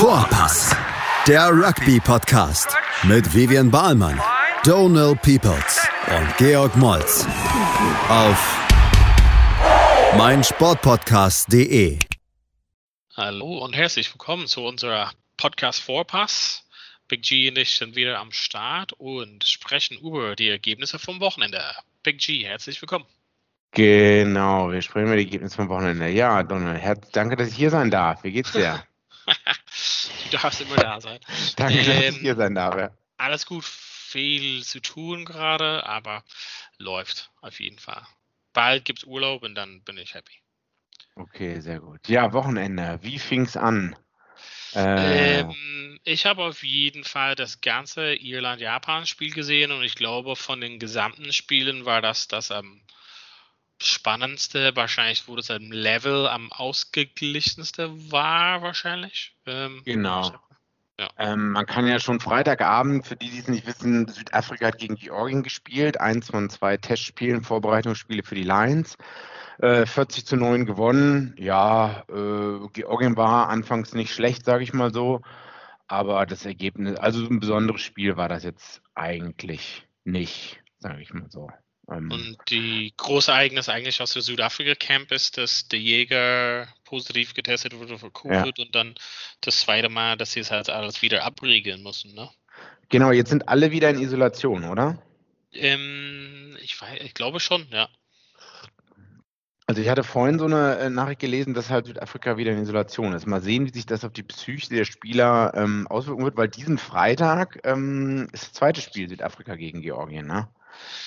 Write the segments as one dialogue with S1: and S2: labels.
S1: Vorpass, der Rugby-Podcast mit Vivian Bahlmann, Donal Peoples und Georg Moltz auf meinsportpodcast.de.
S2: Hallo und herzlich willkommen zu unserer Podcast Vorpass. Big G und ich sind wieder am Start und sprechen über die Ergebnisse vom Wochenende. Big G, herzlich willkommen.
S3: Genau, wir sprechen über die Ergebnisse vom Wochenende. Ja, Donald, danke, dass ich hier sein darf. Wie geht's dir?
S2: du darfst immer da sein.
S3: danke, ähm, dass ich ähm, hier sein darf. Ja.
S2: Alles gut, viel zu tun gerade, aber läuft auf jeden Fall. Bald gibt's Urlaub und dann bin ich happy.
S3: Okay, sehr gut. Ja, Wochenende. Wie fing's an?
S2: Äh, ähm, ich habe auf jeden Fall das ganze Irland-Japan-Spiel gesehen und ich glaube, von den gesamten Spielen war das das am spannendste, wahrscheinlich, wo das am Level am ausgeglichenste war, wahrscheinlich.
S3: Ähm, genau. Ja. Ähm, man kann ja schon Freitagabend, für die, die es nicht wissen, Südafrika hat gegen Georgien gespielt, eins von zwei Testspielen, Vorbereitungsspiele für die Lions. Äh, 40 zu 9 gewonnen. Ja, äh, Georgien war anfangs nicht schlecht, sage ich mal so. Aber das Ergebnis, also ein besonderes Spiel war das jetzt eigentlich nicht, sage ich mal so.
S2: Ähm, und die große Ereignis eigentlich aus der Südafrika-Camp ist, dass der Jäger positiv getestet wurde für Covid ja. und dann das zweite Mal, dass sie es halt alles wieder abriegeln müssen, ne?
S3: Genau, jetzt sind alle wieder in Isolation, oder?
S2: Ähm, ich, weiß, ich glaube schon, ja.
S3: Also ich hatte vorhin so eine äh, Nachricht gelesen, dass halt Südafrika wieder in Isolation ist. Mal sehen, wie sich das auf die Psyche der Spieler ähm, auswirken wird, weil diesen Freitag ähm, ist das zweite Spiel Südafrika gegen Georgien. Ne?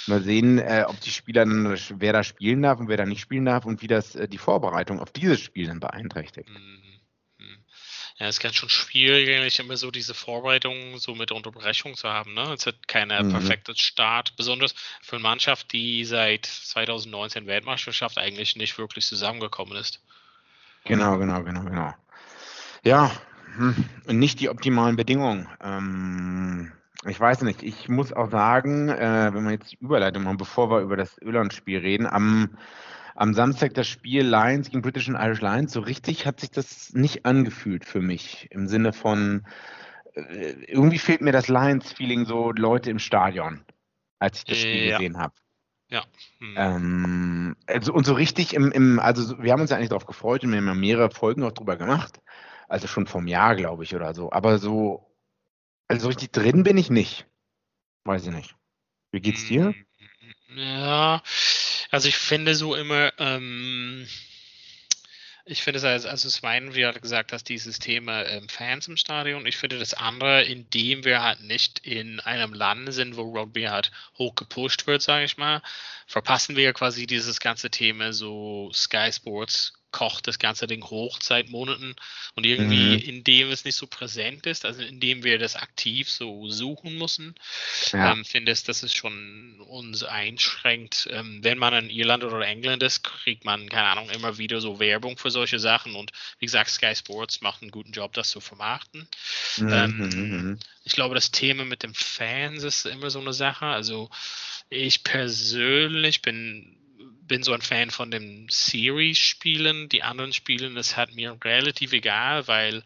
S3: Mal sehen, äh, ob die Spieler dann, wer da spielen darf und wer da nicht spielen darf und wie das äh, die Vorbereitung auf dieses Spiel dann beeinträchtigt. Mhm.
S2: Ja, es ist ganz schon schwierig, eigentlich immer so diese Vorbereitung so mit Unterbrechung zu haben. Ne? Es hat keine mhm. perfekte Start, besonders für eine Mannschaft, die seit 2019 Weltmeisterschaft eigentlich nicht wirklich zusammengekommen ist.
S3: Genau, genau, genau, genau. Ja, hm, nicht die optimalen Bedingungen. Ähm, ich weiß nicht, ich muss auch sagen, äh, wenn wir jetzt die Überleitung machen, bevor wir über das Irland-Spiel reden, am, am Samstag das Spiel Lions gegen British and Irish Lions, so richtig hat sich das nicht angefühlt für mich. Im Sinne von, äh, irgendwie fehlt mir das Lions-Feeling so Leute im Stadion, als ich das Spiel ja. gesehen habe.
S2: Ja.
S3: Hm. Ähm, also, und so richtig im, im, also wir haben uns ja eigentlich darauf gefreut und wir haben ja mehrere Folgen auch drüber gemacht. Also schon vom Jahr, glaube ich, oder so. Aber so also richtig drin bin ich nicht. Weiß ich nicht. Wie geht's dir?
S2: Ja, also ich finde so immer, ähm, ich finde es, als, also Swein, wie er gesagt hat, dieses Thema ähm, Fans im Stadion. Ich finde das andere, indem wir halt nicht in einem Land sind, wo Rugby halt hoch gepusht wird, sage ich mal, verpassen wir quasi dieses ganze Thema so Sky Sports kocht das ganze Ding hoch seit Monaten und irgendwie, mhm. indem es nicht so präsent ist, also indem wir das aktiv so suchen müssen, ja. ähm, finde ich, dass es schon uns einschränkt. Ähm, wenn man in Irland oder England ist, kriegt man, keine Ahnung, immer wieder so Werbung für solche Sachen und wie gesagt, Sky Sports macht einen guten Job, das zu vermarkten. Mhm. Ähm, mhm. ich glaube, das Thema mit den Fans ist immer so eine Sache. Also ich persönlich bin bin so ein Fan von den Series-Spielen. Die anderen Spielen, das hat mir relativ egal, weil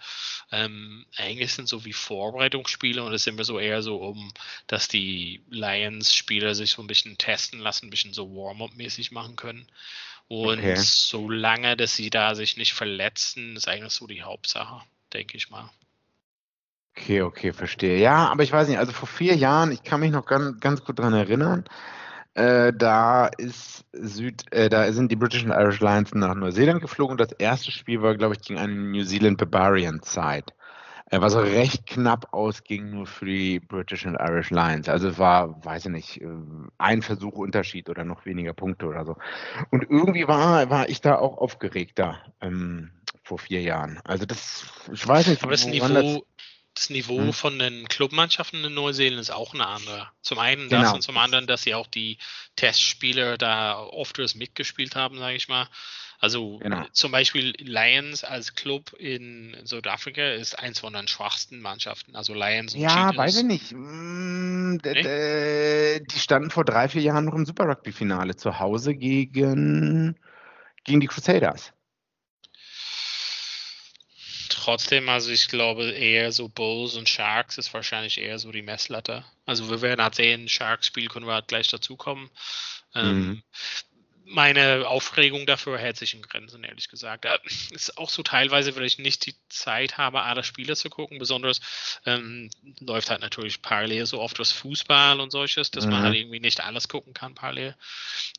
S2: ähm, eigentlich sind so wie Vorbereitungsspiele und es ist immer so eher so um, dass die Lions-Spieler sich so ein bisschen testen lassen, ein bisschen so Warm-up-mäßig machen können. Und okay. solange, dass sie da sich nicht verletzen, ist eigentlich so die Hauptsache, denke ich mal.
S3: Okay, okay, verstehe. Ja, aber ich weiß nicht, also vor vier Jahren, ich kann mich noch ganz, ganz gut daran erinnern, äh, da ist Süd, äh, da sind die British and Irish Lions nach Neuseeland geflogen. Das erste Spiel war, glaube ich, gegen eine New Zealand Barbarian Side. Äh, was auch recht knapp ausging nur für die British and Irish Lions. Also es war, weiß ich nicht, äh, ein Versuch Unterschied oder noch weniger Punkte oder so. Und irgendwie war, war ich da auch aufgeregter ähm, vor vier Jahren. Also das, ich weiß nicht,
S2: Aber das Niveau, das, das Niveau hm. von den Clubmannschaften in Neuseeland ist auch eine andere. Zum einen das genau. und zum anderen, dass sie auch die Testspieler da oft mitgespielt haben, sage ich mal. Also genau. zum Beispiel Lions als Club in Südafrika ist eins von den schwachsten Mannschaften. Also Lions
S3: und Ja, Cheetahs. weiß ich nicht. Mm, nee? Die standen vor drei, vier Jahren noch im Super Rugby-Finale zu Hause gegen, gegen die Crusaders.
S2: Trotzdem, also ich glaube eher so Bulls und Sharks ist wahrscheinlich eher so die Messlatte. Also wir werden halt sehen, Sharks-Spiel können wir halt gleich dazukommen. Ähm, mhm meine Aufregung dafür hält sich in Grenzen, ehrlich gesagt. Ist auch so teilweise, weil ich nicht die Zeit habe, alle Spiele zu gucken. Besonders ähm, läuft halt natürlich parallel so oft was Fußball und solches, dass mhm. man halt irgendwie nicht alles gucken kann parallel.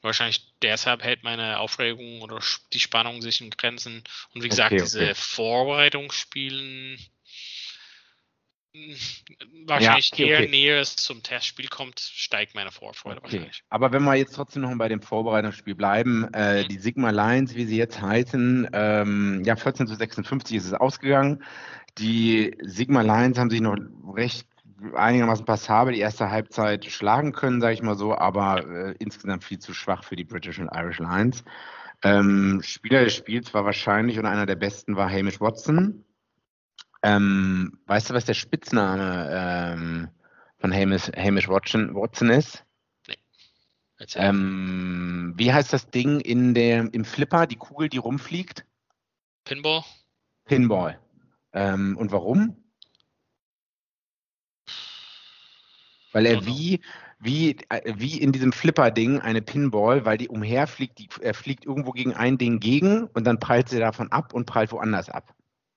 S2: Wahrscheinlich deshalb hält meine Aufregung oder die Spannung sich in Grenzen. Und wie gesagt, okay, okay. diese Vorbereitungsspielen wahrscheinlich ja, okay, eher okay. näher es zum Testspiel kommt, steigt meine Vorfreude okay. wahrscheinlich.
S3: Aber wenn wir jetzt trotzdem noch bei dem Vorbereitungsspiel bleiben, äh, mhm. die Sigma Lions, wie sie jetzt heißen, ähm, ja, 14 zu 56 ist es ausgegangen. Die Sigma Lions haben sich noch recht einigermaßen passabel die erste Halbzeit schlagen können, sage ich mal so, aber äh, insgesamt viel zu schwach für die British und Irish Lions. Ähm, Spieler des Spiels war wahrscheinlich und einer der besten war Hamish Watson, ähm, weißt du, was der Spitzname ähm, von Hamish, Hamish Watson, Watson ist? Nee. Ähm, wie heißt das Ding in der, im Flipper, die Kugel, die rumfliegt?
S2: Pinball.
S3: Pinball. Ähm, und warum? Weil er wie, wie, äh, wie in diesem Flipper-Ding eine Pinball, weil die umherfliegt, die, er fliegt irgendwo gegen ein Ding gegen und dann prallt sie davon ab und prallt woanders ab.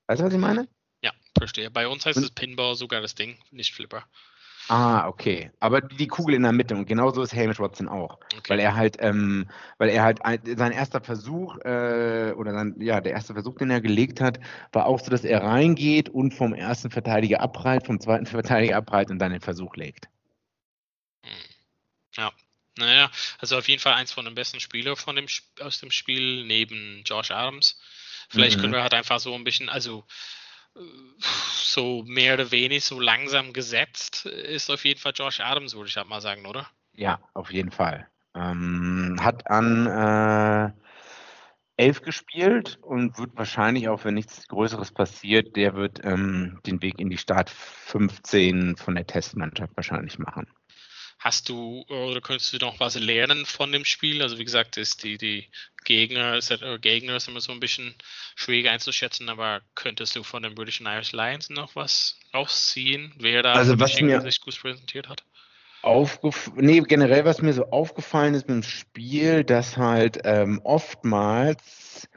S3: Weißt du, was ich meine?
S2: Verstehe. Bei uns heißt und, es Pinball sogar das Ding, nicht Flipper.
S3: Ah, okay. Aber die Kugel in der Mitte und genauso ist Hamish Watson auch. Okay. Weil er halt, ähm, weil er halt sein erster Versuch, äh, oder sein, ja, der erste Versuch, den er gelegt hat, war auch so, dass er reingeht und vom ersten Verteidiger abprallt, vom zweiten Verteidiger abprallt und dann den Versuch legt.
S2: Hm. Ja. Naja, also auf jeden Fall eins von den besten Spielern von dem, aus dem Spiel, neben Josh Adams. Vielleicht mhm. können wir halt einfach so ein bisschen, also so mehr oder weniger so langsam gesetzt ist auf jeden Fall Josh Adams, würde ich halt mal sagen, oder?
S3: Ja, auf jeden Fall. Ähm, hat an äh, 11 gespielt und wird wahrscheinlich auch, wenn nichts Größeres passiert, der wird ähm, den Weg in die Start 15 von der Testmannschaft wahrscheinlich machen.
S2: Hast du oder könntest du noch was lernen von dem Spiel? Also wie gesagt, ist die, die Gegner, ist, äh, Gegner ist immer so ein bisschen schwierig einzuschätzen, aber könntest du von den British and Irish Lions noch was rausziehen, wer da
S3: also was mir
S2: sich gut präsentiert hat?
S3: Aufgef nee, generell, was mir so aufgefallen ist mit dem Spiel, dass halt ähm, oftmals,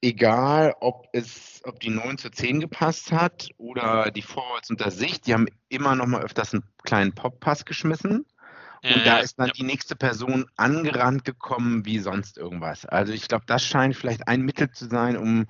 S3: egal ob es, ob die 9 zu 10 gepasst hat oder die Forwards unter sich, die haben immer noch mal öfters einen kleinen Pop-Pass geschmissen. Und da ist dann ja. die nächste Person angerannt gekommen wie sonst irgendwas. Also ich glaube, das scheint vielleicht ein Mittel zu sein, um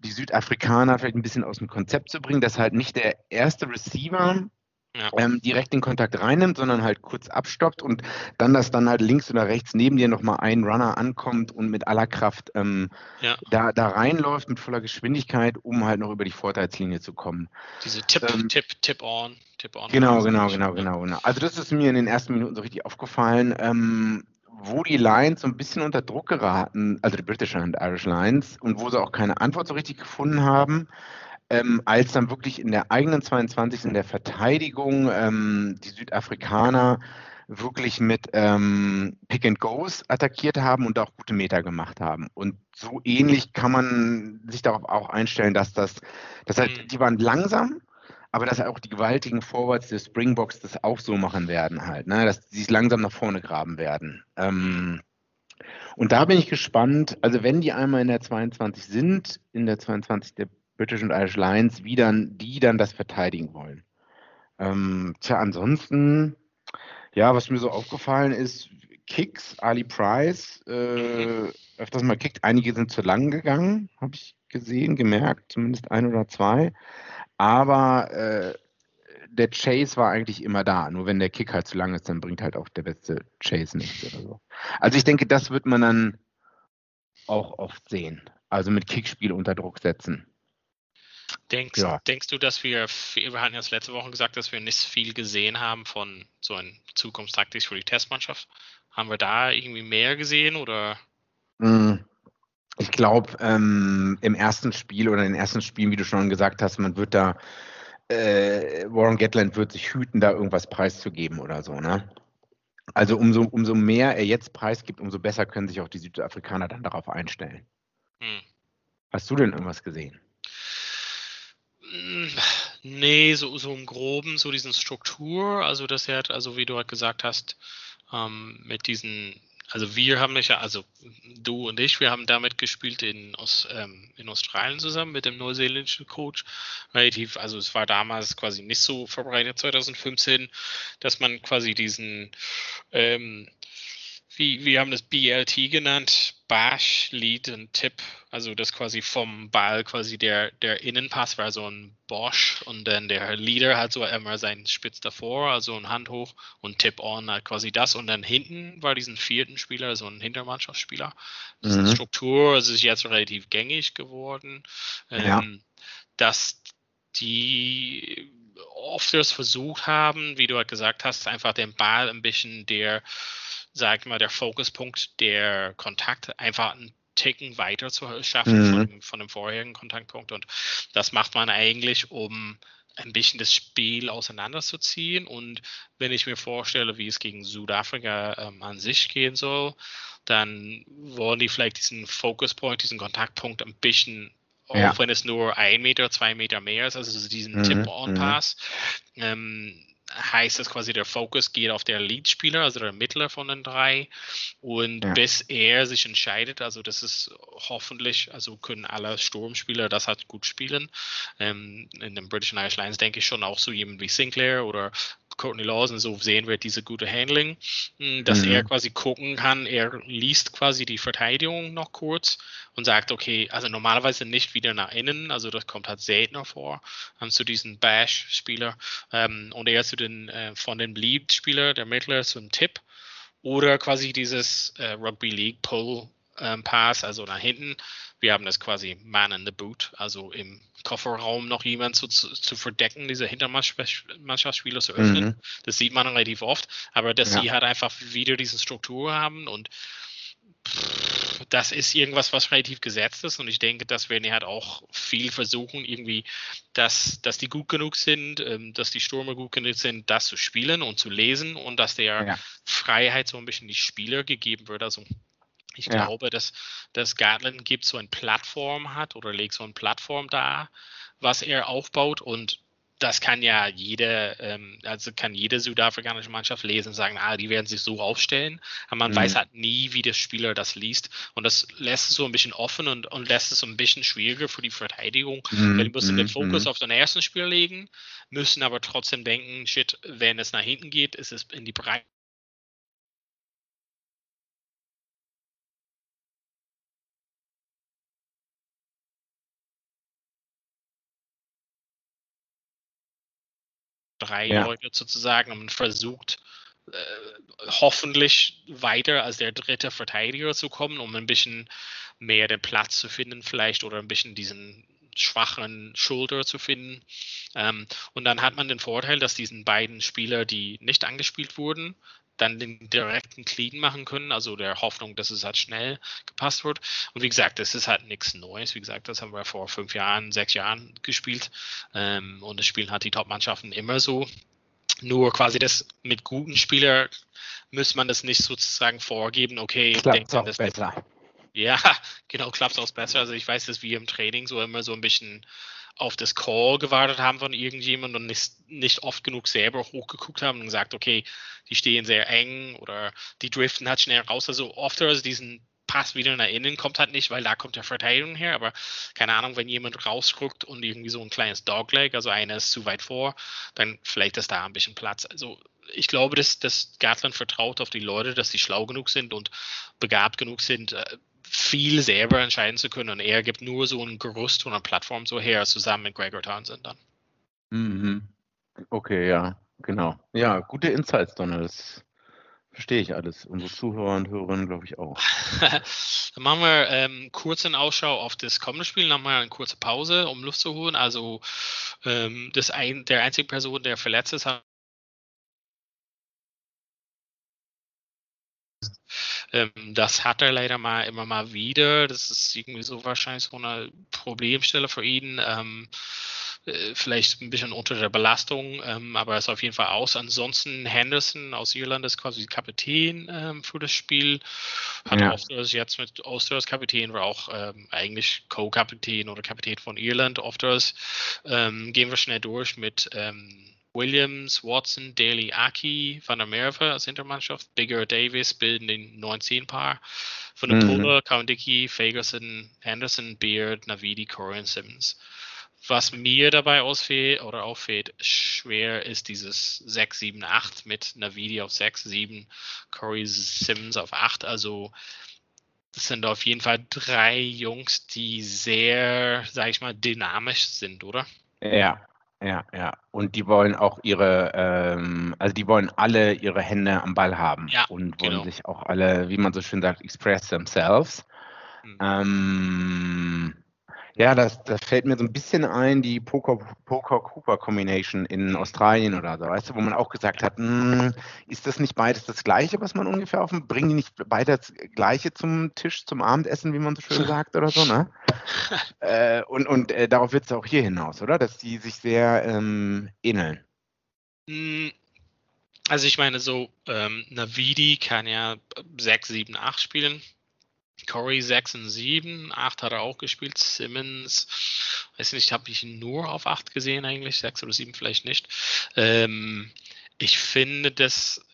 S3: die Südafrikaner vielleicht ein bisschen aus dem Konzept zu bringen, dass halt nicht der erste Receiver ja. ähm, direkt den Kontakt reinnimmt, sondern halt kurz abstoppt und dann, dass dann halt links oder rechts neben dir nochmal ein Runner ankommt und mit aller Kraft ähm, ja. da, da reinläuft mit voller Geschwindigkeit, um halt noch über die Vorteilslinie zu kommen.
S2: Diese Tip, ähm, Tip, Tip on, Tip on.
S3: Genau, genau, genau, genau, genau. Also das ist mir in den ersten Minuten so richtig aufgefallen. Ähm, wo die Lions so ein bisschen unter Druck geraten, also die British und Irish Lions, und wo sie auch keine Antwort so richtig gefunden haben, ähm, als dann wirklich in der eigenen 22. in der Verteidigung ähm, die Südafrikaner wirklich mit ähm, Pick and Goes attackiert haben und auch gute Meter gemacht haben. Und so ähnlich kann man sich darauf auch einstellen, dass das, das halt, mhm. die waren langsam, aber dass auch die gewaltigen Forwards des Springboks das auch so machen werden halt, ne? dass sie sich langsam nach vorne graben werden. Ähm, und da bin ich gespannt, also wenn die einmal in der 22 sind, in der 22 der British und Irish Lions, wie dann die dann das verteidigen wollen. Ähm, tja, ansonsten, ja, was mir so aufgefallen ist, Kicks, Ali Price, äh, öfters mal kickt. Einige sind zu lang gegangen, habe ich gesehen, gemerkt, zumindest ein oder zwei. Aber äh, der Chase war eigentlich immer da. Nur wenn der Kick halt zu lang ist, dann bringt halt auch der beste Chase nichts oder so. Also ich denke, das wird man dann auch oft sehen. Also mit Kickspiel unter Druck setzen.
S2: Denkst, ja. denkst du, dass wir, wir hatten ja letzte Woche gesagt, dass wir nicht viel gesehen haben von so einer Zukunftstaktik für die Testmannschaft. Haben wir da irgendwie mehr gesehen oder?
S3: Hm. Ich glaube, ähm, im ersten Spiel oder in den ersten Spielen, wie du schon gesagt hast, man wird da, äh, Warren Gatland wird sich hüten, da irgendwas preiszugeben oder so, ne? Also umso, umso mehr er jetzt preisgibt, umso besser können sich auch die Südafrikaner dann darauf einstellen. Hm. Hast du denn irgendwas gesehen?
S2: Nee, so, so im Groben, so diesen Struktur, also das er, also wie du halt gesagt hast, ähm, mit diesen, also wir haben nicht, also du und ich, wir haben damit gespielt in, aus, ähm, in Australien zusammen mit dem neuseeländischen Coach. Relativ, also es war damals quasi nicht so verbreitet 2015, dass man quasi diesen ähm, wie, wir haben das BLT genannt, Bash, Lead und Tip, also das quasi vom Ball quasi der, der Innenpass war so ein Bosch und dann der Leader hat so immer seinen Spitz davor, also ein Hand hoch und Tip on halt quasi das und dann hinten war diesen vierten Spieler, so ein Hintermannschaftsspieler. Das mhm. ist eine Struktur, es ist jetzt relativ gängig geworden, ja. ähm, dass die oft das versucht haben, wie du halt gesagt hast, einfach den Ball ein bisschen der sag mal, der Fokuspunkt der Kontakt einfach einen Ticken weiter zu schaffen mhm. von, dem, von dem vorherigen Kontaktpunkt. Und das macht man eigentlich, um ein bisschen das Spiel auseinanderzuziehen. Und wenn ich mir vorstelle, wie es gegen Südafrika ähm, an sich gehen soll, dann wollen die vielleicht diesen Fokuspunkt, diesen Kontaktpunkt ein bisschen, ja. auch wenn es nur ein Meter, zwei Meter mehr ist, also diesen mhm. Tip-on-Pass, mhm. ähm, heißt es quasi, der Fokus geht auf der Lead-Spieler, also der Mittler von den drei. Und ja. bis er sich entscheidet, also das ist hoffentlich, also können alle Sturmspieler das halt gut spielen. Ähm, in den British and Irish Lions denke ich schon auch so jemand wie Sinclair oder Courtney Lawson, so sehen wir diese gute Handling, hm, dass mhm. er quasi gucken kann, er liest quasi die Verteidigung noch kurz und sagt, okay, also normalerweise nicht wieder nach innen, also das kommt halt seltener vor, ähm, zu diesen Bash-Spieler ähm, und er zu den, äh, von den Bleed-Spieler, der Mittler, zu einem Tipp oder quasi dieses äh, Rugby League Pull ähm, Pass, also nach hinten. Wir haben das quasi Man in the Boot, also im Kofferraum noch jemand zu, zu, zu verdecken, diese Hintermannschaftsspieler zu öffnen. Mhm. Das sieht man relativ oft, aber dass ja. sie halt einfach wieder diese Struktur haben und das ist irgendwas, was relativ gesetzt ist und ich denke, dass werden halt auch viel versuchen, irgendwie, dass, dass die gut genug sind, ähm, dass die Stürmer gut genug sind, das zu spielen und zu lesen und dass der ja. Freiheit so ein bisschen die Spieler gegeben wird. Also ich ja. glaube, dass, dass Gatland gibt so eine Plattform hat oder legt so eine Plattform da, was er aufbaut und das kann ja jede, ähm, also kann jede südafrikanische Mannschaft lesen und sagen, ah, die werden sich so aufstellen. Aber man mhm. weiß halt nie, wie der Spieler das liest. Und das lässt es so ein bisschen offen und, und lässt es so ein bisschen schwieriger für die Verteidigung. Mhm. Weil die müssen den Fokus mhm. auf den ersten Spieler legen, müssen aber trotzdem denken, shit, wenn es nach hinten geht, ist es in die Breite drei ja. Sozusagen und versucht äh, hoffentlich weiter als der dritte Verteidiger zu kommen, um ein bisschen mehr den Platz zu finden vielleicht oder ein bisschen diesen schwachen Schulter zu finden. Ähm, und dann hat man den Vorteil, dass diesen beiden Spieler, die nicht angespielt wurden, dann den direkten Clean machen können, also der Hoffnung, dass es halt schnell gepasst wird. Und wie gesagt, das ist halt nichts Neues. Wie gesagt, das haben wir vor fünf Jahren, sechs Jahren gespielt. Ähm, und das spielen halt die Top-Mannschaften immer so. Nur quasi das mit guten Spielern muss man das nicht sozusagen vorgeben, okay,
S3: klappt auch das besser.
S2: Ja, genau, klappt es auch besser. Also ich weiß, dass wir im Training so immer so ein bisschen auf das Call gewartet haben von irgendjemandem und nicht, nicht oft genug selber hochgeguckt haben und gesagt, okay, die stehen sehr eng oder die driften halt schnell raus. Also oft also diesen Pass wieder nach innen kommt halt nicht, weil da kommt der Verteidigung her. Aber keine Ahnung, wenn jemand rausguckt und irgendwie so ein kleines Dogleg, also einer ist zu weit vor, dann vielleicht ist da ein bisschen Platz. Also ich glaube, dass, dass Gatland vertraut auf die Leute, dass sie schlau genug sind und begabt genug sind, äh, viel selber entscheiden zu können. Und er gibt nur so ein Gerüst und eine Plattform so her, zusammen mit Gregor Townsend dann.
S3: Mhm. Okay, ja, genau. Ja, gute Insights, Donald. Das verstehe ich alles. Unsere Zuhörer und Hörerinnen, glaube ich, auch.
S2: dann machen wir ähm, kurz einen Ausschau auf das kommende Spiel, dann mal eine kurze Pause, um Luft zu holen. Also ähm, das ein, der einzige Person, der verletzt ist, hat Ähm, das hat er leider mal immer mal wieder. Das ist irgendwie so wahrscheinlich so eine Problemstelle für ihn. Ähm, äh, vielleicht ein bisschen unter der Belastung, ähm, aber ist auf jeden Fall aus. Ansonsten Henderson aus Irland ist quasi Kapitän ähm, für das Spiel. Hat ja. auch jetzt mit Osterers Kapitän, war auch ähm, eigentlich Co-Kapitän oder Kapitän von Irland. Ofters ähm, gehen wir schnell durch mit ähm, Williams, Watson, Daly, Aki, Van der Merwe als Hintermannschaft, Bigger, Davis bilden den 19-Paar. Von der mhm. Pole, Cowan-Dickey, Fagerson, Anderson, Beard, Navidi, Corey und Simmons. Was mir dabei ausfällt oder auffällt, schwer ist dieses 6, 7, 8 mit Navidi auf 6, 7, Corey Simmons auf 8. Also das sind auf jeden Fall drei Jungs, die sehr, sag ich mal, dynamisch sind, oder?
S3: Ja, ja, ja. Und die wollen auch ihre, ähm, also die wollen alle ihre Hände am Ball haben
S2: ja,
S3: und wollen genau. sich auch alle, wie man so schön sagt, express themselves. Mhm. Ähm, ja, das, das fällt mir so ein bisschen ein, die Poker-Cooper-Combination in Australien oder so, weißt du, wo man auch gesagt hat, mh, hm, ist das nicht beides das Gleiche, was man ungefähr auf dem, bringen die nicht beide das Gleiche zum Tisch, zum Abendessen, wie man so schön sagt oder so, ne? äh, und und äh, darauf wird es auch hier hinaus, oder? Dass die sich sehr ähm, ähneln.
S2: Hm, also ich meine, so ähm, Navidi kann ja 6, 7, 8 spielen. Corey 6 und 7, 8 hat er auch gespielt. Simmons, weiß nicht, habe ich nur auf 8 gesehen eigentlich, 6 oder 7 vielleicht nicht. Ähm, ich finde das,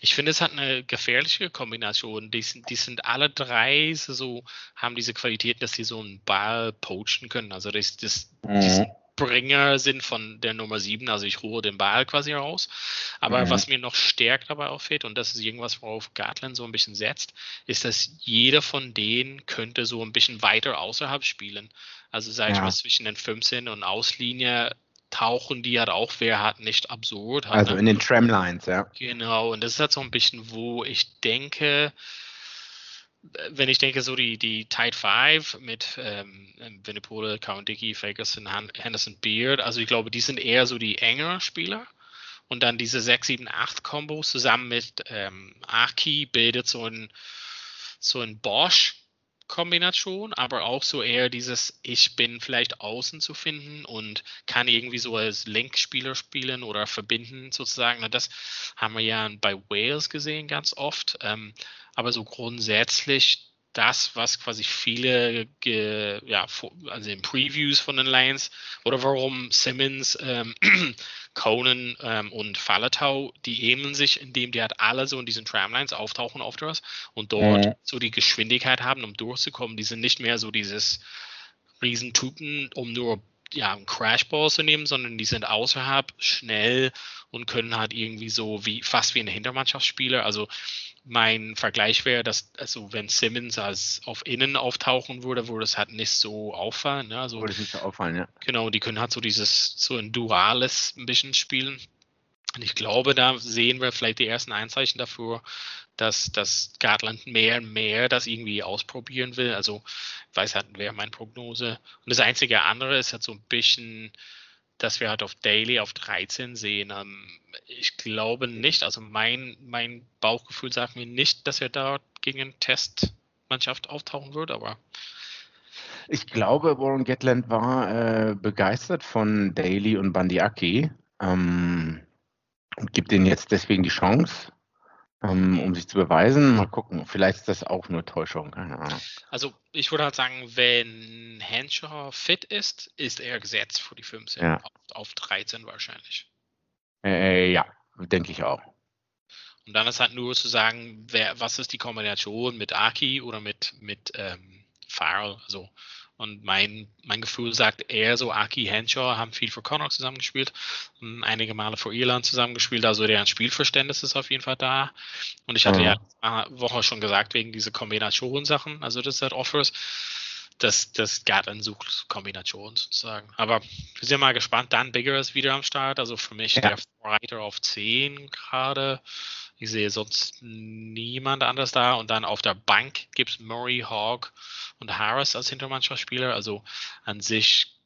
S2: ich finde, es hat eine gefährliche Kombination. Die sind, die sind alle drei so, haben diese Qualität, dass sie so einen Ball poachen können. Also das, das, mhm. die sind Bringer sind von der Nummer 7, also ich ruhe den Ball quasi raus. Aber mhm. was mir noch stärker dabei auffällt, und das ist irgendwas, worauf Gartland so ein bisschen setzt, ist, dass jeder von denen könnte so ein bisschen weiter außerhalb spielen. Also sag ja. ich mal, zwischen den 15 und Auslinie tauchen die halt auch, wer hat nicht absurd.
S3: Hat, also in den Tramlines, ja.
S2: Genau, und das ist halt so ein bisschen, wo ich denke, wenn ich denke, so die, die Tide 5 mit ähm, Winnipole, Count Dickey, Ferguson, Henderson, Beard, also ich glaube, die sind eher so die engeren Spieler. Und dann diese 6, 7, 8 Kombos zusammen mit ähm, Aki bildet so ein, so ein Bosch Kombination, aber auch so eher dieses, ich bin vielleicht außen zu finden und kann irgendwie so als Lenkspieler spielen oder verbinden sozusagen. Das haben wir ja bei Wales gesehen ganz oft. Ähm, aber so grundsätzlich das, was quasi viele, ja, also in Previews von den Lions oder warum Simmons, ähm, Conan ähm, und Falatau, die ähneln sich, indem die halt alle so in diesen Tramlines auftauchen auf das und dort mhm. so die Geschwindigkeit haben, um durchzukommen. Die sind nicht mehr so dieses Riesentypen, um nur ja, einen Crashball zu nehmen, sondern die sind außerhalb schnell und können halt irgendwie so wie fast wie ein Hintermannschaftsspieler. Also mein Vergleich wäre, dass, also wenn Simmons als auf Innen auftauchen würde, würde es halt nicht so auffallen. Ne? Also,
S3: würde es nicht so auffallen, ja.
S2: Genau, die können halt so dieses, so ein duales ein bisschen spielen. Und ich glaube, da sehen wir vielleicht die ersten Einzeichen dafür, dass, dass Gartland mehr und mehr das irgendwie ausprobieren will. Also, ich weiß halt, wäre meine Prognose. Und das einzige andere ist halt so ein bisschen, dass wir halt auf Daily auf 13 sehen. Ähm, ich glaube nicht, also mein, mein Bauchgefühl sagt mir nicht, dass er da gegen eine Testmannschaft auftauchen wird, aber.
S3: Ich glaube, Warren Gatland war äh, begeistert von Daly und Bandiaki ähm, und gibt ihnen jetzt deswegen die Chance um sich zu beweisen. Mal gucken, vielleicht ist das auch nur Täuschung, keine Ahnung.
S2: Also ich würde halt sagen, wenn Henshaw fit ist, ist er gesetzt für die 15 ja. auf, auf 13 wahrscheinlich.
S3: Äh, ja, denke ich auch.
S2: Und dann ist halt nur zu sagen, wer, was ist die Kombination mit Aki oder mit, mit ähm, Farrell. Also und mein, mein Gefühl sagt eher so, Aki Henshaw haben viel für Connacht zusammengespielt, einige Male für Irland zusammengespielt, also deren Spielverständnis ist auf jeden Fall da. Und ich hatte mhm. ja eine Woche schon gesagt, wegen dieser Kombinationssachen, also das hat Offers, dass das Gartland sucht Kombinationen sozusagen. Aber wir sind mal gespannt. Dan Bigger ist wieder am Start, also für mich ja. der Reiter auf 10 gerade. Ich sehe sonst niemand anders da. Und dann auf der Bank gibt es Murray, Hogg und Harris als Hintermannschaftsspieler. Also an sich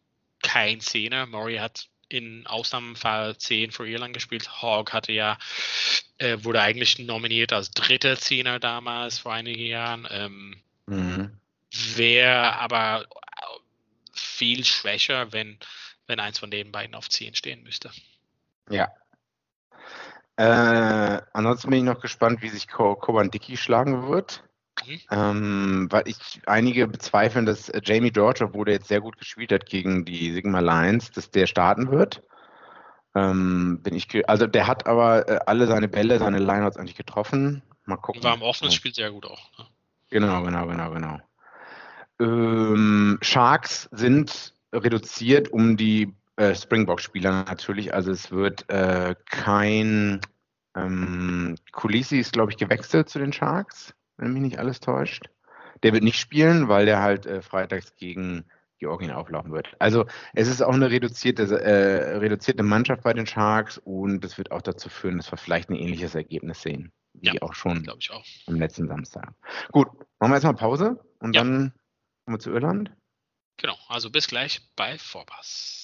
S2: kein Zehner. Murray hat in Ausnahmefall 10 für Irland gespielt. Hogg hatte ja, äh, wurde eigentlich nominiert als dritter Zehner damals vor einigen Jahren. Ähm, mhm. Wäre aber viel schwächer, wenn wenn eins von den beiden auf 10 stehen müsste.
S3: Ja. Äh, ansonsten bin ich noch gespannt, wie sich Koban Dickey schlagen wird. Mhm. Ähm, weil ich einige bezweifeln, dass Jamie George, obwohl der jetzt sehr gut gespielt hat gegen die Sigma Lions, dass der starten wird. Ähm, bin ich, also der hat aber äh, alle seine Bälle, seine Lineouts eigentlich getroffen. Mal gucken.
S2: War im offenen Spiel sehr gut auch. Ne?
S3: Genau, genau, genau, genau. Ähm, Sharks sind reduziert um die äh, Springbok-Spieler natürlich. Also es wird äh, kein ähm, Kulisi ist, glaube ich, gewechselt zu den Sharks, wenn mich nicht alles täuscht. Der wird nicht spielen, weil der halt äh, freitags gegen Georgien auflaufen wird. Also es ist auch eine reduzierte, äh, reduzierte Mannschaft bei den Sharks und das wird auch dazu führen, dass wir vielleicht ein ähnliches Ergebnis sehen, wie ja, auch schon
S2: ich auch.
S3: am letzten Samstag. Gut, machen wir erstmal Pause und ja. dann kommen wir zu Irland.
S2: Genau, also bis gleich bei Vorpass.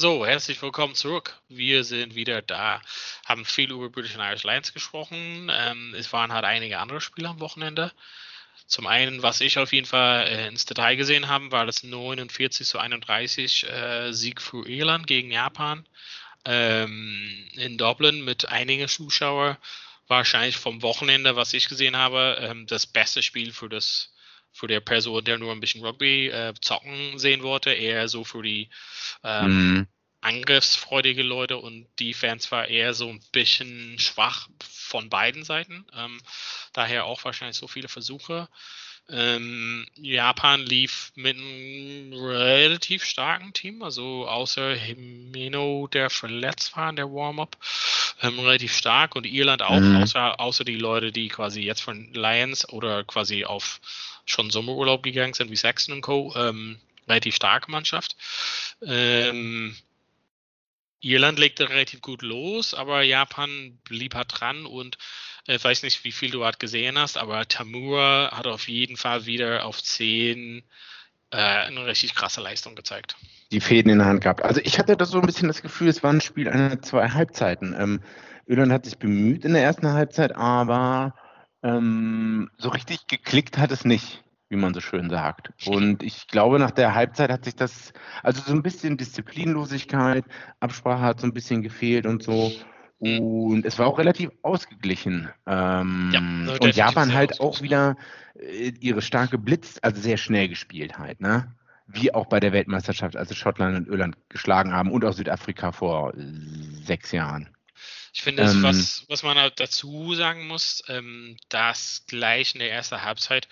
S2: So, herzlich willkommen zurück. Wir sind wieder da, haben viel über British and Irish Lions gesprochen. Ähm, es waren halt einige andere Spiele am Wochenende. Zum einen, was ich auf jeden Fall äh, ins Detail gesehen habe, war das 49 zu 31 äh, Sieg für Irland gegen Japan ähm, in Dublin mit einigen Zuschauern. Wahrscheinlich vom Wochenende, was ich gesehen habe, ähm, das beste Spiel für das für der Person, der nur ein bisschen Rugby äh, zocken sehen wollte, eher so für die ähm, mhm. angriffsfreudige Leute und die Fans war eher so ein bisschen schwach von beiden Seiten. Ähm, daher auch wahrscheinlich so viele Versuche. Ähm, Japan lief mit einem relativ starken Team, also außer Himeno, der verletzt war in der Warm-up, ähm, relativ stark und Irland auch, mhm. außer, außer die Leute, die quasi jetzt von Lions oder quasi auf schon Sommerurlaub gegangen sind, wie Saxon und Co. Ähm, relativ starke Mannschaft. Ähm, Irland legte relativ gut los, aber Japan blieb halt dran und ich äh, weiß nicht, wie viel du halt gesehen hast, aber Tamura hat auf jeden Fall wieder auf 10 äh, eine richtig krasse Leistung gezeigt.
S3: Die Fäden in der Hand gehabt. Also ich hatte da so ein bisschen das Gefühl, es war ein Spiel einer zwei Halbzeiten. Ähm, Irland hat sich bemüht in der ersten Halbzeit, aber ähm, so richtig geklickt hat es nicht, wie man so schön sagt. Und ich glaube, nach der Halbzeit hat sich das, also so ein bisschen Disziplinlosigkeit, Absprache hat so ein bisschen gefehlt und so. Und es war auch relativ ausgeglichen. Ähm, ja, und Japan halt auch wieder äh, ihre starke Blitz, also sehr schnell gespielt halt, ne? Wie auch bei der Weltmeisterschaft, also Schottland und Irland geschlagen haben und auch Südafrika vor sechs Jahren.
S2: Ich finde, ähm, was, was man halt dazu sagen muss, ähm, dass gleich in der ersten Halbzeit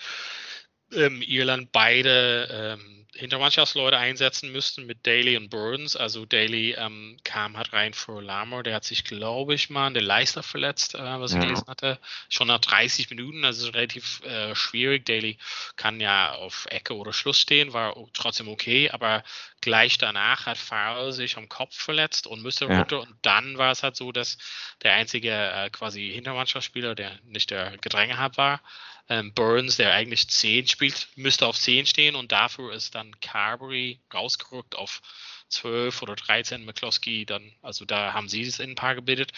S2: ähm, Irland beide ähm, Hintermannschaftsleute einsetzen müssten mit Daly und Burns. Also Daly ähm, kam halt rein für Lamar, der hat sich, glaube ich, mal an der Leiste verletzt, äh, was ich ja. gelesen hatte. Schon nach 30 Minuten, also relativ äh, schwierig. Daly kann ja auf Ecke oder Schluss stehen, war trotzdem okay, aber gleich danach hat Farrell sich am Kopf verletzt und müsste ja. runter. Und dann war es halt so, dass der einzige äh, quasi Hintermannschaftsspieler, der nicht der Gedränge hat, war, ähm, Burns, der eigentlich 10 spielt, müsste auf 10 stehen und dafür ist dann Carberry rausgerückt auf 12 oder 13, McCloskey dann, also da haben sie es in ein paar gebildet.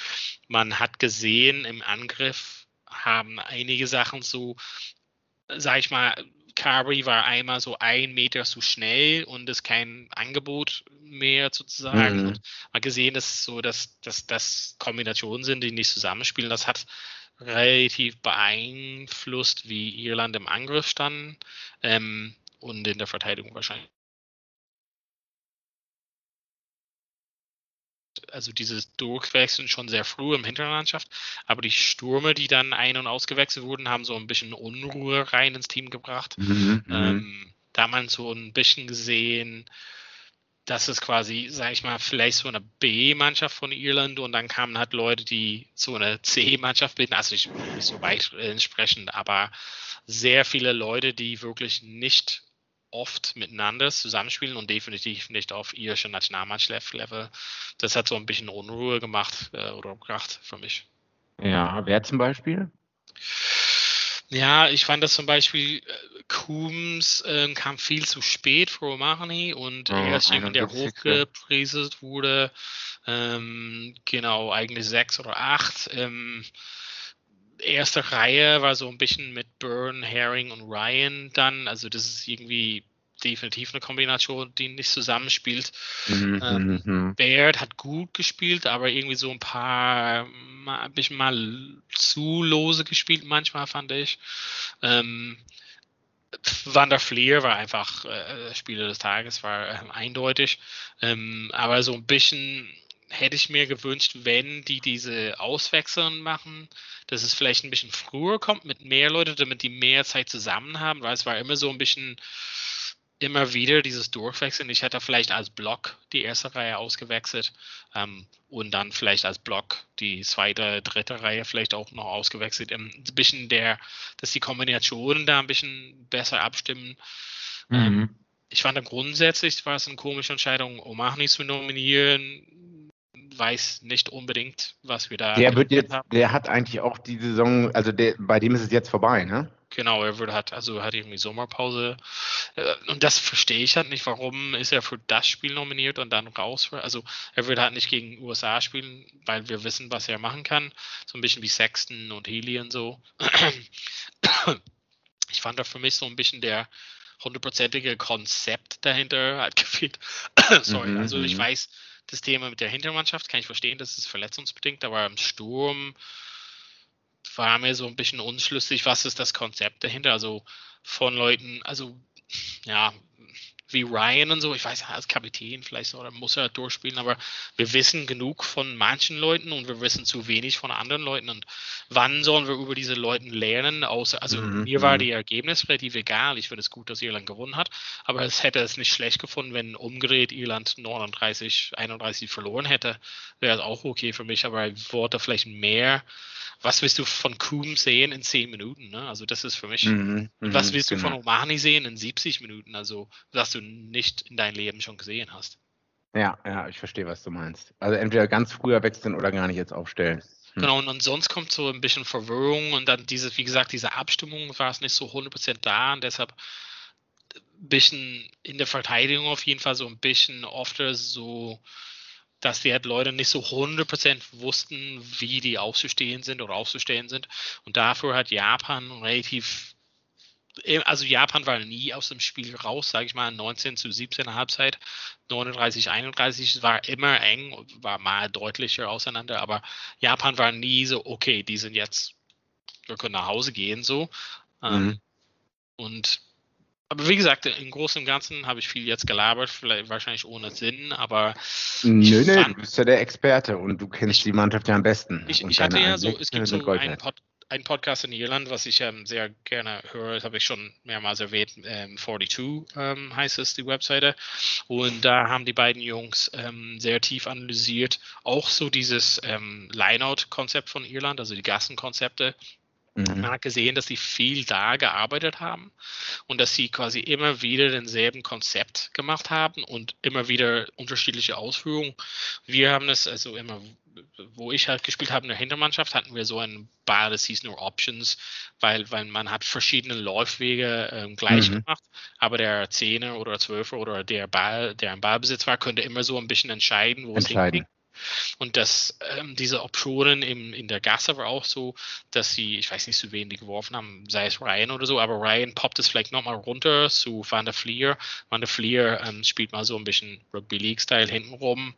S2: Man hat gesehen, im Angriff haben einige Sachen so, sag ich mal, Carberry war einmal so ein Meter zu schnell und ist kein Angebot mehr sozusagen. Mhm. Man gesehen, dass so, dass, dass das Kombinationen sind, die nicht zusammenspielen. Das hat relativ beeinflusst, wie Irland im Angriff stand ähm, und in der Verteidigung wahrscheinlich. Also dieses Durchwechseln schon sehr früh im Hinterlandschaft, aber die Stürme, die dann ein- und ausgewechselt wurden, haben so ein bisschen Unruhe rein ins Team gebracht. Mhm, mhm. ähm, da man so ein bisschen gesehen, dass es quasi, sag ich mal, vielleicht so eine B-Mannschaft von Irland und dann kamen halt Leute, die so eine C-Mannschaft bilden, also ich nicht so weit entsprechend, aber sehr viele Leute, die wirklich nicht oft miteinander zusammenspielen und definitiv nicht auf irische Nationalmannschaft-Level. Das hat so ein bisschen Unruhe gemacht äh, oder gebracht für mich.
S3: Ja, wer zum Beispiel?
S2: Ja, ich fand das zum Beispiel, äh, Coombs äh, kam viel zu spät für Romani und er ist jemand, der
S3: 71.
S2: hochgepriesen wurde. Ähm, genau, eigentlich sechs oder acht. Ähm, erste Reihe war so ein bisschen mit Byrne, Herring und Ryan dann. Also das ist irgendwie definitiv eine Kombination, die nicht zusammenspielt.
S3: Mhm,
S2: Ähm,
S3: mhm,
S2: Baird hat gut gespielt, aber irgendwie so ein paar, mal, ein bisschen mal zu lose gespielt manchmal, fand ich. Ähm, Van der Fleer war einfach äh, Spieler des Tages, war ähm, eindeutig. Ähm, aber so ein bisschen hätte ich mir gewünscht, wenn die diese Auswechseln machen, dass es vielleicht ein bisschen früher kommt mit mehr Leute, damit die mehr Zeit zusammen haben, weil es war immer so ein bisschen immer wieder dieses Durchwechseln. Ich hätte vielleicht als Block die erste Reihe ausgewechselt ähm, und dann vielleicht als Block die zweite, dritte Reihe vielleicht auch noch ausgewechselt. Ähm, ein bisschen der, dass die Kombinationen da ein bisschen besser abstimmen. Ähm,
S3: mhm.
S2: ich fand dann grundsätzlich war es eine komische Entscheidung, Omahni zu nominieren. Weiß nicht unbedingt, was wir da.
S3: Der wird jetzt,
S2: haben.
S3: der hat eigentlich auch die Saison, also der, bei dem ist es jetzt vorbei, ne?
S2: Genau, er würde hat, also hat irgendwie Sommerpause. Äh, Und das verstehe ich halt nicht, warum ist er für das Spiel nominiert und dann raus. Also er würde halt nicht gegen USA spielen, weil wir wissen, was er machen kann. So ein bisschen wie Sexton und Healy und so. Ich fand da für mich so ein bisschen der hundertprozentige Konzept dahinter hat gefehlt. Sorry,
S3: Mhm,
S2: also ich
S3: mhm.
S2: weiß, das Thema mit der Hintermannschaft kann ich verstehen, das ist verletzungsbedingt, aber im Sturm war mir so ein bisschen unschlüssig, was ist das Konzept dahinter? Also von Leuten, also ja, wie Ryan und so, ich weiß, als Kapitän vielleicht oder muss er durchspielen, aber wir wissen genug von manchen Leuten und wir wissen zu wenig von anderen Leuten. Und wann sollen wir über diese Leute lernen? Außer, also
S3: Mhm,
S2: mir war
S3: mhm.
S2: die Ergebnis relativ egal. Ich finde es gut, dass Irland gewonnen hat, aber es hätte es nicht schlecht gefunden, wenn umgedreht Irland 39, 31 verloren hätte. Wäre es auch okay für mich, aber ich wollte vielleicht mehr. Was willst du von Coom sehen in 10 Minuten? Ne? Also das ist für mich.
S3: Mhm,
S2: was
S3: mhm,
S2: willst du von
S3: genau.
S2: Omani sehen in 70 Minuten? Also, was du nicht in deinem Leben schon gesehen hast.
S3: Ja, ja, ich verstehe, was du meinst. Also entweder ganz früher wechseln oder gar nicht jetzt aufstellen. Hm.
S2: Genau, und, und sonst kommt so ein bisschen Verwirrung und dann diese, wie gesagt, diese Abstimmung war es nicht so 100% da und deshalb ein bisschen in der Verteidigung auf jeden Fall so ein bisschen oft so, dass die halt Leute nicht so 100% wussten, wie die auszustehen sind oder auszustellen sind. Und dafür hat Japan relativ also Japan war nie aus dem Spiel raus, sage ich mal, 19 zu 17 in der Halbzeit, 39, 31, es war immer eng, war mal deutlicher auseinander, aber Japan war nie so, okay, die sind jetzt, wir können nach Hause gehen, so. Ähm,
S3: Mhm.
S2: Und, aber wie gesagt, im Großen und Ganzen habe ich viel jetzt gelabert, vielleicht wahrscheinlich ohne Sinn, aber
S3: Nö,
S2: ich
S3: nö, du
S2: fand-
S3: bist ja der Experte und du kennst die Mannschaft ja am besten.
S2: Ich, ich hatte ja so, es gibt so einen. Pod, einen Podcast in Irland, was ich ähm, sehr gerne höre, das habe ich schon mehrmals erwähnt, ähm, 42 ähm, heißt es, die Webseite. Und da haben die beiden Jungs ähm, sehr tief analysiert, auch so dieses ähm, Lineout-Konzept von Irland, also die Gassenkonzepte.
S3: Mhm.
S2: Man hat gesehen, dass sie viel da gearbeitet haben und dass sie quasi immer wieder denselben Konzept gemacht haben und immer wieder unterschiedliche Ausführungen. Wir haben das also immer, wo ich halt gespielt habe in der Hintermannschaft, hatten wir so ein Ball, das hieß nur Options, weil, weil man hat verschiedene Läufwege ähm, gleich
S3: Mhm.
S2: gemacht, aber der Zehner oder Zwölfer oder der Ball, der im Ballbesitz war, könnte immer so ein bisschen entscheiden, wo es
S3: Entscheiden.
S2: hinging. Und dass ähm, diese Optionen im, in der Gasse war auch so, dass sie, ich weiß nicht, zu wen die geworfen haben, sei es Ryan oder so, aber Ryan poppt es vielleicht nochmal runter zu Van der Fleer. Van der Fleer ähm, spielt mal so ein bisschen Rugby League-Style hintenrum.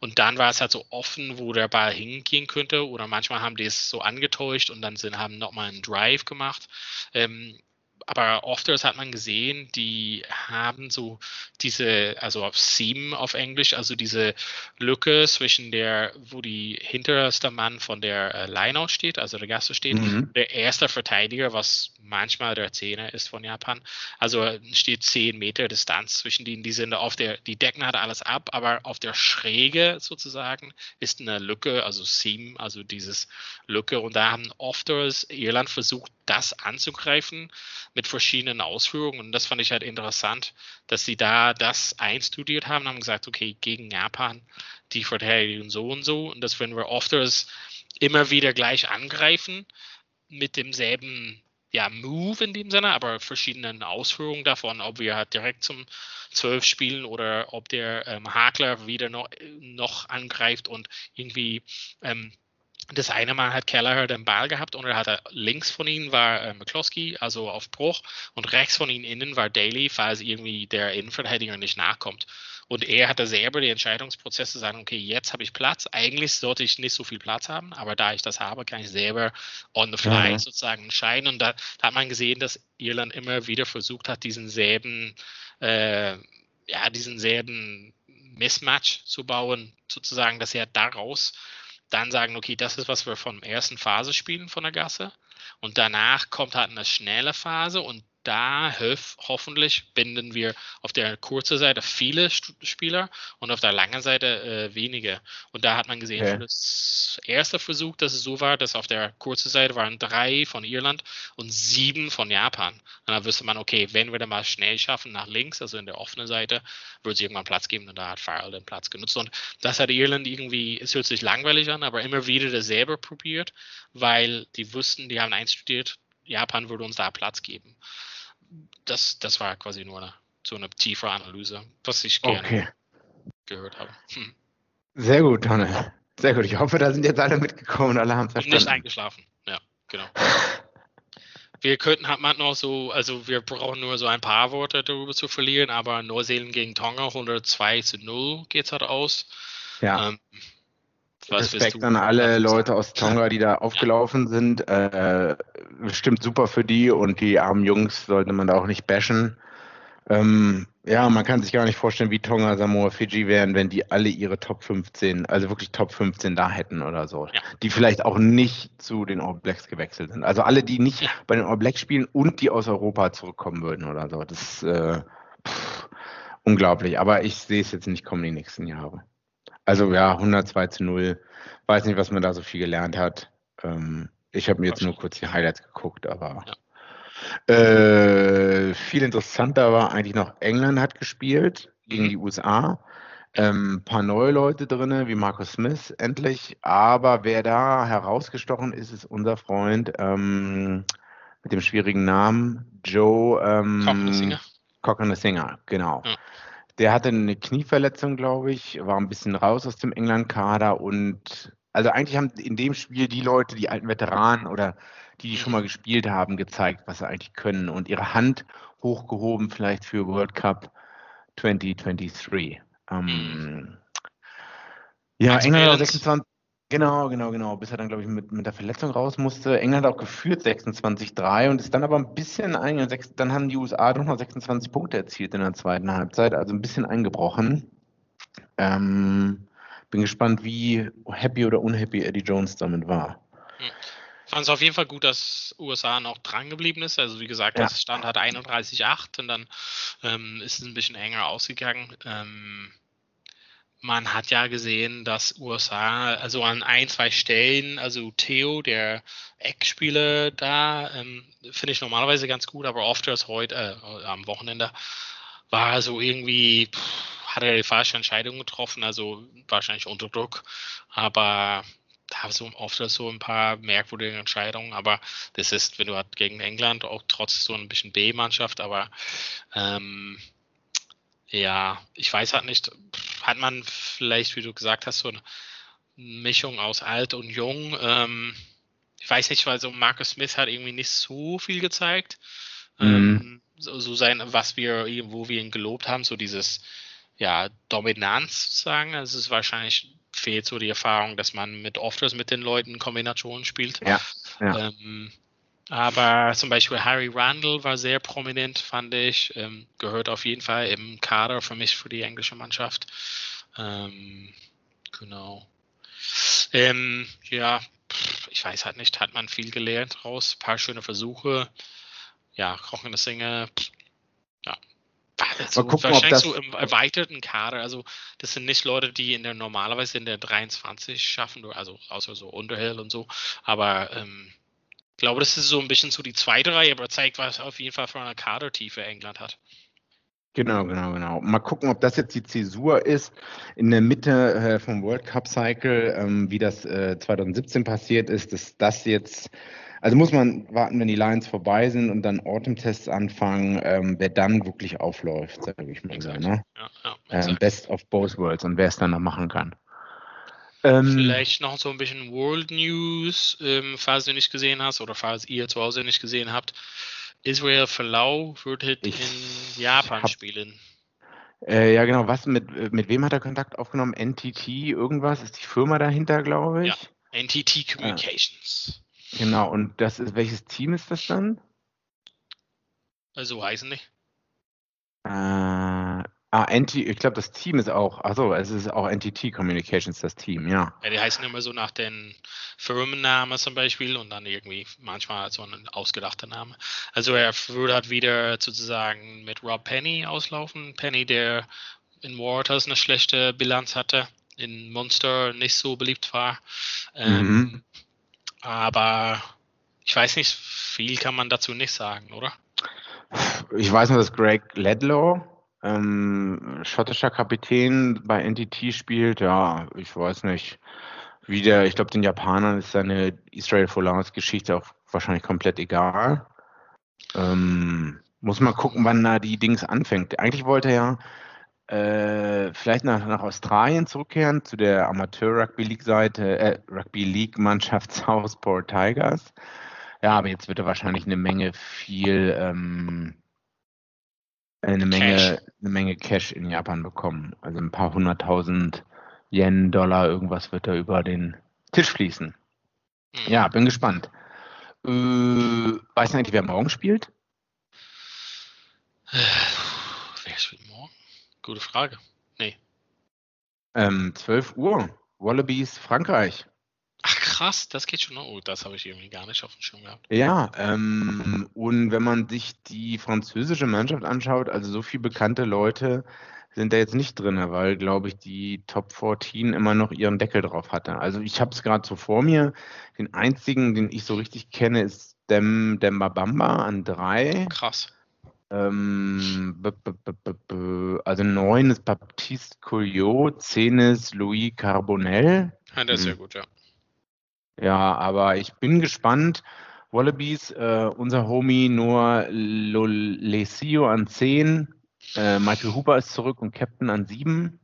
S2: Und dann war es halt so offen, wo der Ball hingehen könnte. Oder manchmal haben die es so angetäuscht und dann sind, haben nochmal einen Drive gemacht. Ähm, aber oft hat man gesehen, die haben so diese, also auf Seam auf Englisch, also diese Lücke zwischen der, wo die hinterste Mann von der äh, Line steht, also der Gasse steht, mhm. der erste Verteidiger, was manchmal der Zehner ist von Japan. Also steht zehn Meter Distanz zwischen denen, die sind auf der, die decken halt alles ab, aber auf der Schräge sozusagen ist eine Lücke, also Seam, also dieses Lücke und da haben oft Irland versucht, das anzugreifen mit verschiedenen Ausführungen. Und das fand ich halt interessant, dass sie da das einstudiert haben, haben gesagt, okay, gegen Japan, die verteidigen so und so. Und das wenn wir oft immer wieder gleich angreifen mit demselben ja, Move in dem Sinne, aber verschiedenen Ausführungen davon, ob wir halt direkt zum 12 spielen oder ob der ähm, Hakler wieder noch, noch angreift und irgendwie ähm, das eine Mal hat Kelleher den Ball gehabt und er hatte links von ihm war äh, McCloskey, also auf Bruch, und rechts von ihm innen war Daly, falls irgendwie der Innenverteidiger nicht nachkommt. Und er hatte selber die Entscheidungsprozesse zu sagen, okay, jetzt habe ich Platz. Eigentlich sollte ich nicht so viel Platz haben, aber da ich das habe, kann ich selber on the fly mhm. sozusagen entscheiden. Und da, da, hat man gesehen, dass Irland immer wieder versucht hat, diesen selben, äh, ja, diesen selben Mismatch zu bauen, sozusagen, dass er daraus dann sagen, okay, das ist, was wir von der ersten Phase spielen von der Gasse. Und danach kommt halt eine schnelle Phase und da hof, hoffentlich binden wir auf der kurzen Seite viele Spieler und auf der langen Seite äh, wenige. Und da hat man gesehen, okay. das erste Versuch, dass es so war, dass auf der kurzen Seite waren drei von Irland und sieben von Japan. Und da wüsste man, okay, wenn wir da mal schnell schaffen nach links, also in der offenen Seite, wird es irgendwann Platz geben und da hat Farrell den Platz genutzt. Und das hat Irland irgendwie, es hört sich langweilig an, aber immer wieder dasselbe probiert, weil die wussten, die haben einstudiert, Japan würde uns da Platz geben das, das war quasi nur eine, so eine tiefe Analyse, was ich gerne okay. gehört habe. Hm.
S3: Sehr gut, Tonne. Sehr gut. Ich hoffe, da sind jetzt alle mitgekommen und alle haben
S2: verstanden. Nicht eingeschlafen. Ja, genau. wir könnten hat man noch so, also wir brauchen nur so ein paar Worte darüber zu verlieren, aber Neuseeland gegen Tonga 102 zu 0 geht es halt aus.
S3: Ja. Ähm, was Respekt an alle Leute aus Tonga, die da aufgelaufen ja. sind. Äh, bestimmt super für die und die armen Jungs sollte man da auch nicht bashen. Ähm, ja, man kann sich gar nicht vorstellen, wie Tonga, Samoa, Fiji wären, wenn die alle ihre Top 15, also wirklich Top 15 da hätten oder so. Ja. Die vielleicht auch nicht zu den All Blacks gewechselt sind. Also alle, die nicht ja. bei den All Blacks spielen und die aus Europa zurückkommen würden oder so. Das ist äh, pff, unglaublich. Aber ich sehe es jetzt nicht kommen die nächsten Jahre. Also ja, 102 zu 0. Weiß nicht, was man da so viel gelernt hat. Ähm, ich habe mir jetzt nur kurz die Highlights geguckt, aber ja. äh, viel interessanter war eigentlich noch, England hat gespielt gegen mhm. die USA. Ähm, ein paar neue Leute drin, wie Marcus Smith endlich. Aber wer da herausgestochen ist, ist unser Freund ähm, mit dem schwierigen Namen Joe ähm, Cocker Singer, genau. Ja. Der hatte eine Knieverletzung, glaube ich, war ein bisschen raus aus dem England-Kader und also eigentlich haben in dem Spiel die Leute, die alten Veteranen oder die, die schon mal gespielt haben, gezeigt, was sie eigentlich können und ihre Hand hochgehoben vielleicht für World Cup 2023. Ähm, ja, England 26, Genau, genau, genau. Bis er dann, glaube ich, mit, mit der Verletzung raus musste. England auch geführt 26-3 und ist dann aber ein bisschen eingegangen. Dann haben die USA doch noch 26 Punkte erzielt in der zweiten Halbzeit, also ein bisschen eingebrochen. Ähm, bin gespannt, wie happy oder unhappy Eddie Jones damit war.
S2: Hm. Fand es auf jeden Fall gut, dass USA noch dran geblieben ist. Also wie gesagt, ja. das Stand hat 31-8 und dann ähm, ist es ein bisschen enger ausgegangen. Ähm, man hat ja gesehen, dass USA, also an ein, zwei Stellen, also Theo, der Eckspieler da, ähm, finde ich normalerweise ganz gut, aber oft als heute, äh, am Wochenende, war so irgendwie, pff, hat er die falsche Entscheidung getroffen, also wahrscheinlich unter Druck, aber da so oft so ein paar merkwürdige Entscheidungen, aber das ist, wenn du halt gegen England auch trotz so ein bisschen B-Mannschaft, aber ähm, ja, ich weiß halt nicht, hat man vielleicht, wie du gesagt hast, so eine Mischung aus alt und jung. Ähm, ich weiß nicht, weil so Marcus Smith hat irgendwie nicht so viel gezeigt. Mhm. Ähm, so, so, sein, was wir, wo wir ihn gelobt haben, so dieses, ja, Dominanz sozusagen. Also es ist wahrscheinlich fehlt so die Erfahrung, dass man mit ofters mit den Leuten Kombinationen spielt.
S3: Ja.
S2: ja. Ähm, Aber zum Beispiel Harry Randall war sehr prominent, fand ich. Ähm, gehört auf jeden Fall im Kader für mich für die englische Mannschaft. Ähm, genau. Ähm, ja, ich weiß halt nicht, hat man viel gelernt raus. Ein paar schöne Versuche. Ja, Kochende Singe. Ja. Also,
S3: gucken,
S2: wahrscheinlich
S3: das,
S2: so im erweiterten Kader. Also, das sind nicht Leute, die in der normalerweise in der 23 schaffen, also außer so Underhill und so. Aber ähm, glaube, das ist so ein bisschen so die zweite Reihe, aber zeigt, was auf jeden Fall von einer Kadertiefe England hat.
S3: Genau, genau, genau. Mal gucken, ob das jetzt die Zäsur ist in der Mitte äh, vom World Cup Cycle, ähm, wie das äh, 2017 passiert ist, dass das jetzt, also muss man warten, wenn die Lines vorbei sind und dann Autumn-Tests anfangen, ähm, wer dann wirklich aufläuft, sage ich mal so. Ne?
S2: Ja, ja,
S3: Ähm, best of both worlds und wer es dann noch machen kann. Ähm,
S2: Vielleicht noch so ein bisschen World News, ähm, falls du nicht gesehen hast oder falls ihr zu Hause nicht gesehen habt. Israel Folau wird in Japan
S3: hab-
S2: spielen.
S3: Äh, ja, genau. Was mit, mit wem hat er Kontakt aufgenommen? NTT, irgendwas? Ist die Firma dahinter, glaube ich?
S2: Ja. NTT Communications.
S3: Genau. Und das ist, welches Team ist das dann?
S2: Also so heißen die.
S3: Äh, ah, NT, ich glaube, das Team ist auch, achso, es ist auch NTT Communications, das Team, ja.
S2: Ja, die heißen immer so nach den Firmennamen zum Beispiel und dann irgendwie manchmal so ein ausgedachter Name. Also er würde halt wieder sozusagen mit Rob Penny auslaufen. Penny, der in Waters eine schlechte Bilanz hatte, in Monster nicht so beliebt war. Ähm,
S3: Mhm.
S2: Aber ich weiß nicht, viel kann man dazu nicht sagen, oder?
S3: Ich weiß nur, dass Greg Ledlow, ähm, schottischer Kapitän bei NTT spielt. Ja, ich weiß nicht. Wie der, ich glaube, den Japanern ist seine Israel Folars Geschichte auch wahrscheinlich komplett egal. Ähm, muss mal gucken, wann da die Dings anfängt. Eigentlich wollte er ja äh, vielleicht nach, nach Australien zurückkehren zu der Amateur Rugby League Seite, äh, Rugby League Mannschaft Southport Tigers. Ja, aber jetzt wird er wahrscheinlich eine Menge viel, ähm, eine Menge,
S2: Cash.
S3: eine Menge Cash in Japan bekommen. Also ein paar hunderttausend Yen, Dollar, irgendwas wird da über den Tisch fließen.
S2: Hm.
S3: Ja, bin gespannt. Äh, du eigentlich, wer morgen spielt?
S2: Wer spielt morgen? Gute Frage. Nee.
S3: Ähm, 12 Uhr. Wallabies, Frankreich.
S2: Krass, das geht schon noch. Oh, das habe ich irgendwie gar nicht auf dem Schirm gehabt.
S3: Ja, ähm, und wenn man sich die französische Mannschaft anschaut, also so viele bekannte Leute sind da jetzt nicht drin, weil, glaube ich, die Top 14 immer noch ihren Deckel drauf hatte. Also ich habe es gerade so vor mir. Den einzigen, den ich so richtig kenne, ist Dem Dembabamba an drei.
S2: Krass.
S3: Ähm, b -b -b also neun ist Baptiste Couillot, zehn ist Louis Carbonell.
S2: Ja, das ist ja
S3: Mhm.
S2: gut, ja.
S3: Ja, aber ich bin gespannt. Wallabies, äh, unser Homie Noah Lolesio an 10. Äh, Michael Hooper ist zurück und Captain an 7.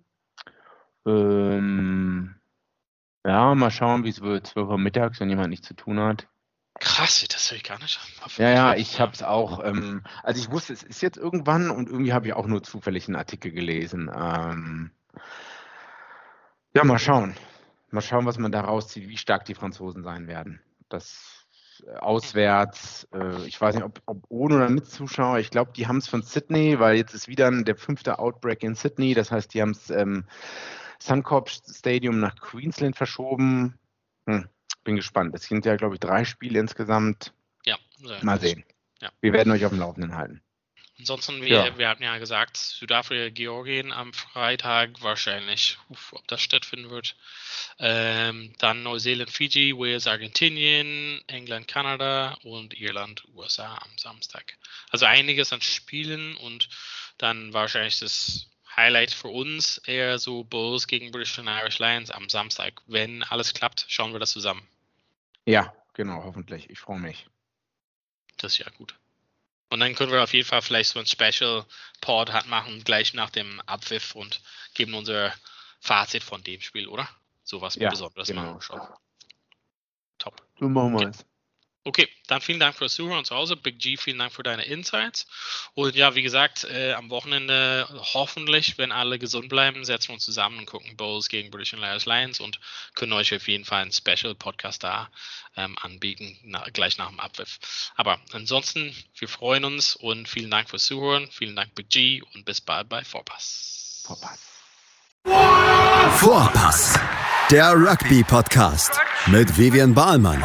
S3: Ähm, ja, mal schauen, wie es wird. 12 Uhr mittags, wenn jemand nichts zu tun hat.
S2: Krass, das habe ich gar nicht.
S3: Ja, ja, ich habe es auch. Ähm, also ich wusste, es ist jetzt irgendwann und irgendwie habe ich auch nur zufällig einen Artikel gelesen. Ähm, ja, mal schauen. Mal schauen, was man da rauszieht, wie stark die Franzosen sein werden. Das äh, auswärts, äh, ich weiß nicht, ob, ob ohne oder mit Zuschauer. Ich glaube, die haben es von Sydney, weil jetzt ist wieder der fünfte Outbreak in Sydney. Das heißt, die haben es ähm, Suncorp Stadium nach Queensland verschoben. Hm, bin gespannt. Es sind ja, glaube ich, drei Spiele insgesamt.
S2: Ja,
S3: Mal sehen.
S2: Ja.
S3: Wir werden euch auf dem Laufenden halten.
S2: Ansonsten, wir,
S3: Ja.
S2: wir hatten ja gesagt, Südafrika, Georgien am Freitag wahrscheinlich, Uff, ob das stattfinden wird. Ähm, dann Neuseeland, Fiji, Wales, Argentinien, England, Kanada und Irland, USA am Samstag. Also einiges an Spielen und dann wahrscheinlich das Highlight für uns eher so Bulls gegen British and Irish Lions am Samstag. Wenn alles klappt, schauen wir das zusammen.
S3: Ja, genau, hoffentlich. Ich freue mich.
S2: Das ist ja gut. Und dann können wir auf jeden Fall vielleicht so ein Special Pod hat machen, gleich nach dem Abpfiff und geben unser Fazit von dem Spiel, oder? Sowas
S3: Ja,
S2: Besonderes
S3: genau.
S2: machen wir schon. Top.
S3: So machen wir es.
S2: Okay, dann vielen Dank fürs Zuhören zu Hause. Big G, vielen Dank für deine Insights. Und ja, wie gesagt, äh, am Wochenende hoffentlich, wenn alle gesund bleiben, setzen wir uns zusammen und gucken Bowls gegen British Lions Lions und können euch auf jeden Fall einen Special Podcast da ähm, anbieten, na, gleich nach dem Abwurf. Aber ansonsten, wir freuen uns und vielen Dank fürs Zuhören. Vielen Dank, Big G, und bis bald bei Vorpass.
S3: Vorpass.
S1: Vorpass, der Rugby-Podcast mit Vivian Bahlmann,